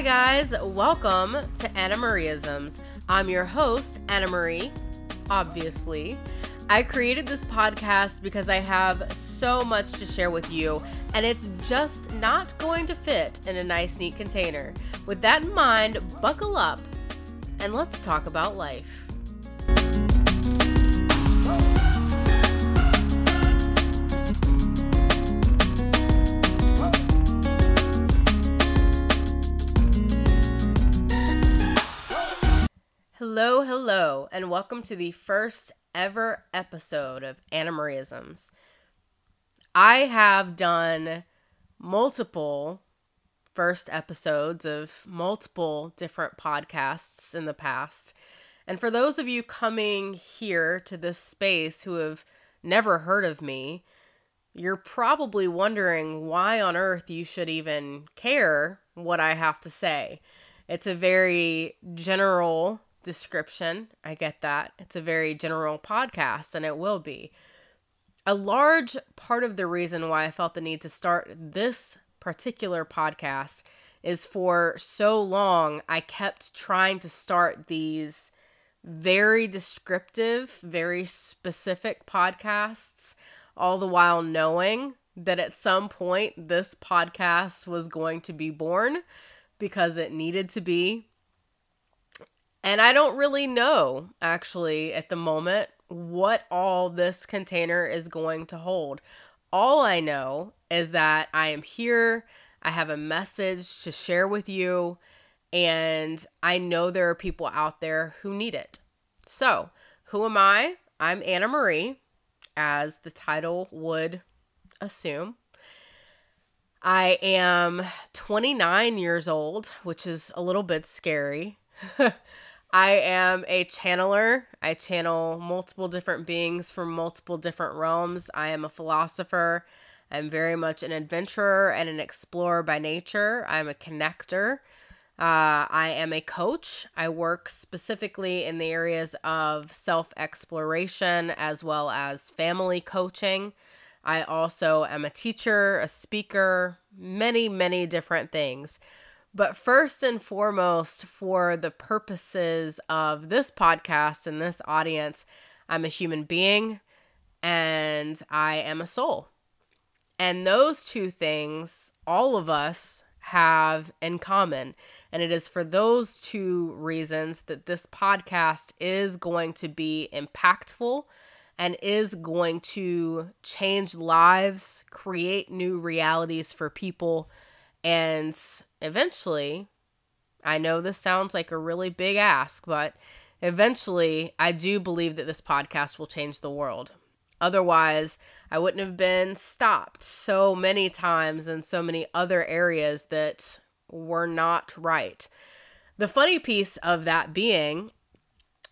Hi, guys. Welcome to Anna Marieisms. I'm your host, Anna Marie, obviously. I created this podcast because I have so much to share with you, and it's just not going to fit in a nice, neat container. With that in mind, buckle up and let's talk about life. Hello, hello, and welcome to the first ever episode of Anna Marieisms. I have done multiple first episodes of multiple different podcasts in the past. And for those of you coming here to this space who have never heard of me, you're probably wondering why on earth you should even care what I have to say. It's a very general description. I get that. It's a very general podcast, and it will be. A large part of the reason why I felt the need to start this particular podcast is for so long I kept trying to start these very descriptive, very specific podcasts, all the while knowing that at some point this podcast was going to be born because it needed to be and I don't really know, actually, at the moment, what all this container is going to hold. All I know is that I am here, I have a message to share with you, and I know there are people out there who need it. So, who am I? I'm Anna Marie, as the title would assume. I am 29 years old, which is a little bit scary. I am a channeler. I channel multiple different beings from multiple different realms. I am a philosopher. I'm very much an adventurer and an explorer by nature. I'm a connector. Uh, I am a coach. I work specifically in the areas of self exploration as well as family coaching. I also am a teacher, a speaker, many, many different things. But first and foremost, for the purposes of this podcast and this audience, I'm a human being and I am a soul. And those two things, all of us have in common. And it is for those two reasons that this podcast is going to be impactful and is going to change lives, create new realities for people, and eventually, I know this sounds like a really big ask, but eventually, I do believe that this podcast will change the world. Otherwise, I wouldn't have been stopped so many times in so many other areas that were not right. The funny piece of that being,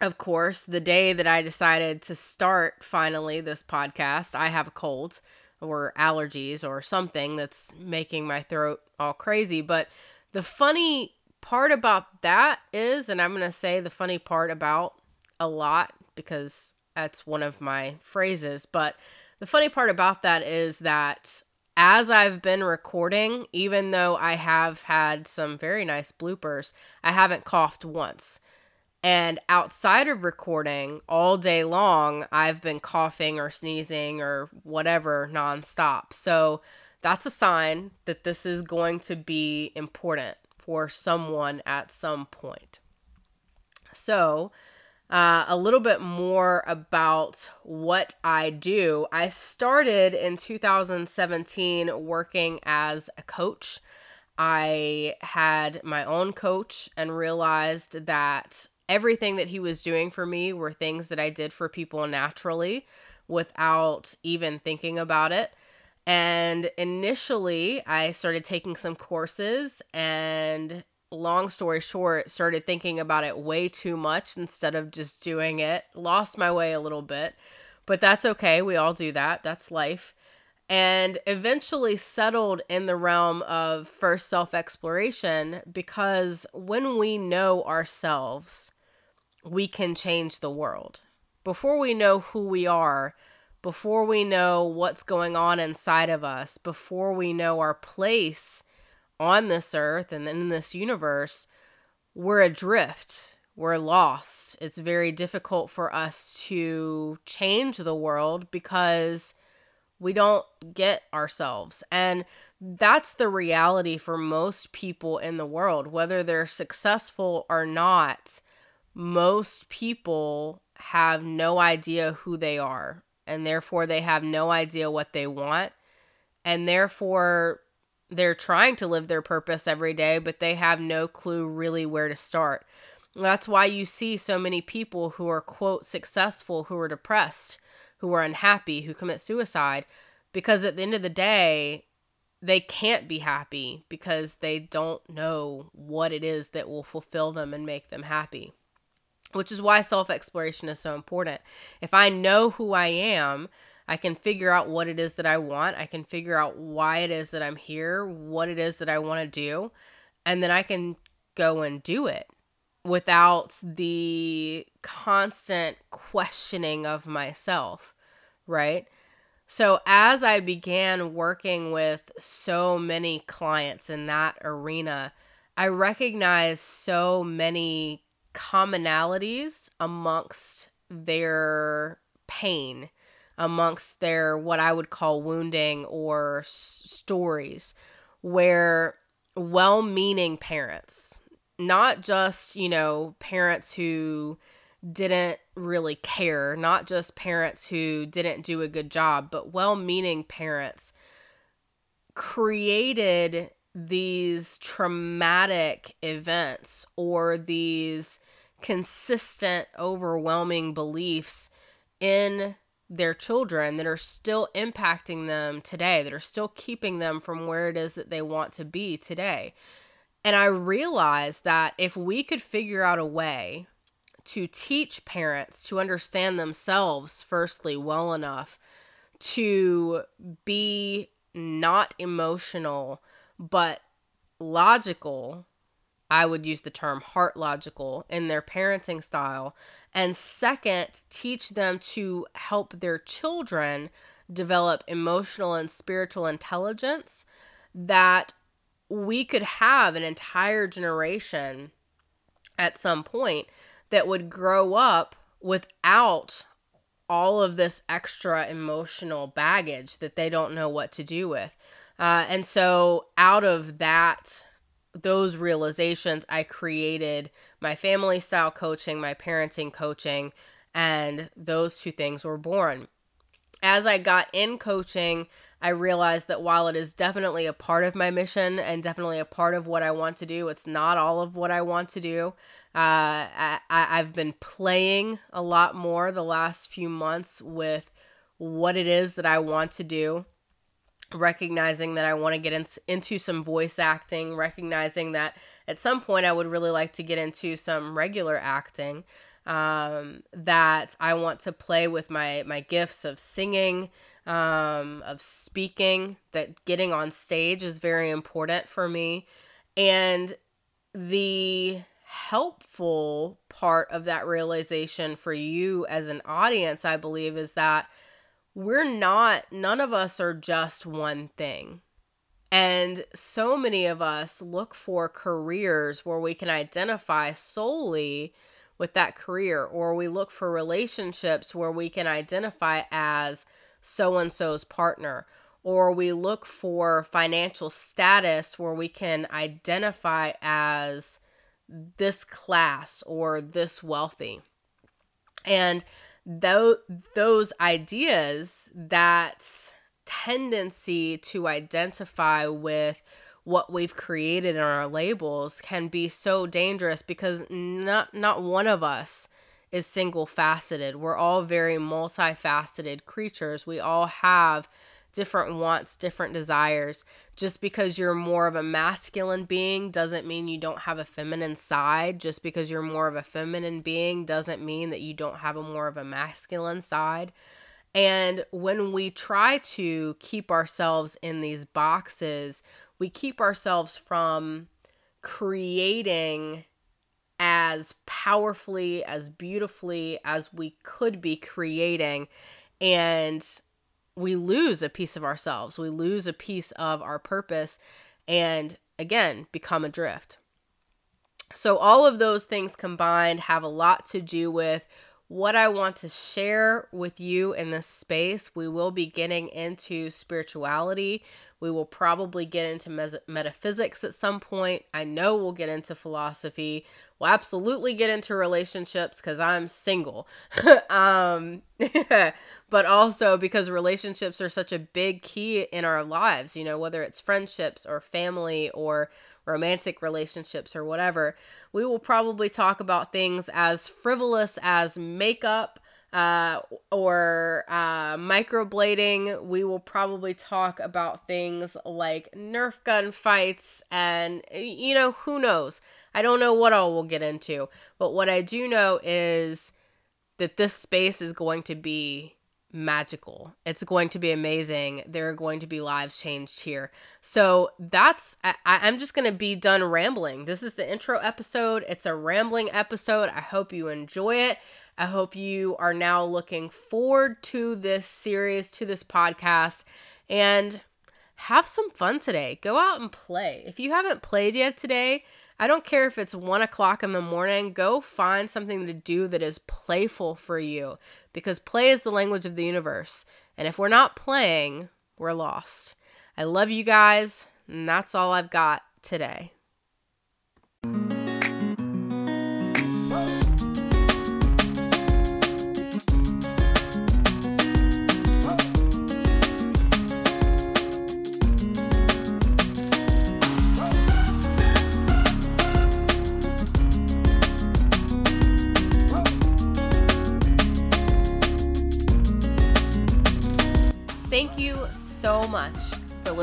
of course, the day that I decided to start finally this podcast, I have a cold or allergies or something that's making my throat all crazy. But the funny part about that is, and I'm going to say the funny part about a lot because that's one of my phrases, but the funny part about that is that as I've been recording, even though I have had some very nice bloopers, I haven't coughed once. And outside of recording all day long, I've been coughing or sneezing or whatever nonstop. So that's a sign that this is going to be important for someone at some point. So, uh, a little bit more about what I do. I started in 2017 working as a coach. I had my own coach and realized that everything that he was doing for me were things that I did for people naturally without even thinking about it. And initially, I started taking some courses and long story short, started thinking about it way too much instead of just doing it. Lost my way a little bit, but that's okay. We all do that. That's life. And eventually settled in the realm of first self exploration because when we know ourselves, we can change the world. Before we know who we are, before we know what's going on inside of us, before we know our place on this earth and in this universe, we're adrift. We're lost. It's very difficult for us to change the world because we don't get ourselves. And that's the reality for most people in the world, whether they're successful or not. Most people have no idea who they are, and therefore they have no idea what they want, and therefore they're trying to live their purpose every day, but they have no clue really where to start. That's why you see so many people who are, quote, successful, who are depressed, who are unhappy, who commit suicide, because at the end of the day, they can't be happy because they don't know what it is that will fulfill them and make them happy. Which is why self exploration is so important. If I know who I am, I can figure out what it is that I want. I can figure out why it is that I'm here, what it is that I want to do, and then I can go and do it without the constant questioning of myself, right? So, as I began working with so many clients in that arena, I recognized so many commonalities amongst their pain, amongst their what I would call wounding or s- stories, where well meaning parents, not just, you know, parents who didn't really care, not just parents who didn't do a good job, but well meaning parents created these traumatic events or these consistent, overwhelming beliefs in their children that are still impacting them today, that are still keeping them from where it is that they want to be today. And I realized that if we could figure out a way to teach parents to understand themselves, firstly, well enough to be not emotional, but logical. I would use the term heart logical in their parenting style. And second, teach them to help their children develop emotional and spiritual intelligence that we could have an entire generation at some point that would grow up without all of this extra emotional baggage that they don't know what to do with. Uh, and so, out of that, those realizations, I created my family style coaching, my parenting coaching, and those two things were born. As I got in coaching, I realized that while it is definitely a part of my mission and definitely a part of what I want to do, it's not all of what I want to do. Uh, I, I've been playing a lot more the last few months with what it is that I want to do, recognizing that I want to get in, into some voice acting, recognizing that at some point I would really like to get into some regular acting. Um, that I want to play with my my gifts of singing, um, of speaking. That getting on stage is very important for me, and the helpful part of that realization for you as an audience, I believe, is that we're not, none of us are just one thing. And so many of us look for careers where we can identify solely with that career, or we look for relationships where we can identify as so and so's partner, or we look for financial status where we can identify as this class or this wealthy. And th- those ideas, that tendency to identify with what we've created in our labels can be so dangerous because not not one of us is single faceted. We're all very multifaceted creatures. We all have different wants, different desires. Just because you're more of a masculine being doesn't mean you don't have a feminine side. Just because you're more of a feminine being doesn't mean that you don't have a more of a masculine side. And when we try to keep ourselves in these boxes, we keep ourselves from creating as powerfully, as beautifully as we could be creating. And we lose a piece of ourselves. We lose a piece of our purpose. And again become adrift. So, all of those things combined have a lot to do with what I want to share with you in this space. We will be getting into spirituality. We will probably get into mes- metaphysics at some point. I know we'll get into philosophy. We'll absolutely get into relationships because I'm single. um, but also because relationships are such a big key in our lives, you know, whether it's friendships or family or romantic relationships or whatever. We will probably talk about things as frivolous as makeup uh, or uh, microblading. We will probably talk about things like Nerf gun fights and, you know, who knows. I don't know what all we'll get into, but what I do know is that this space is going to be magical. It's going to be amazing. There are going to be lives changed here. So that's, I, I'm just going to be done rambling. This is the intro episode. It's a rambling episode. I hope you enjoy it. I hope you are now looking forward to this series, to this podcast, and have some fun today. Go out and play. If you haven't played yet today, I don't care if it's one o'clock in the morning, go find something to do that is playful for you because play is the language of the universe. And if we're not playing, we're lost. I love you guys, and that's all I've got today.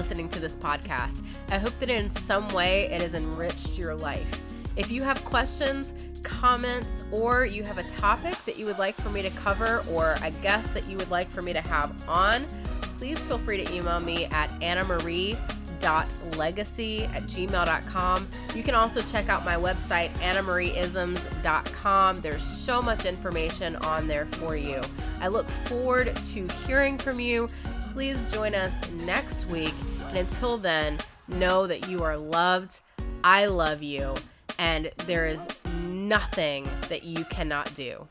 Listening to this podcast. I hope that in some way it has enriched your life. If you have questions, comments, or you have a topic that you would like for me to cover or a guest that you would like for me to have on, please feel free to email me at annamarie.legacy at gmail.com. You can also check out my website, annamarieisms.com. There's so much information on there for you. I look forward to hearing from you please join us next week. And until then, know that you are loved. I love you. And there is nothing that you cannot do.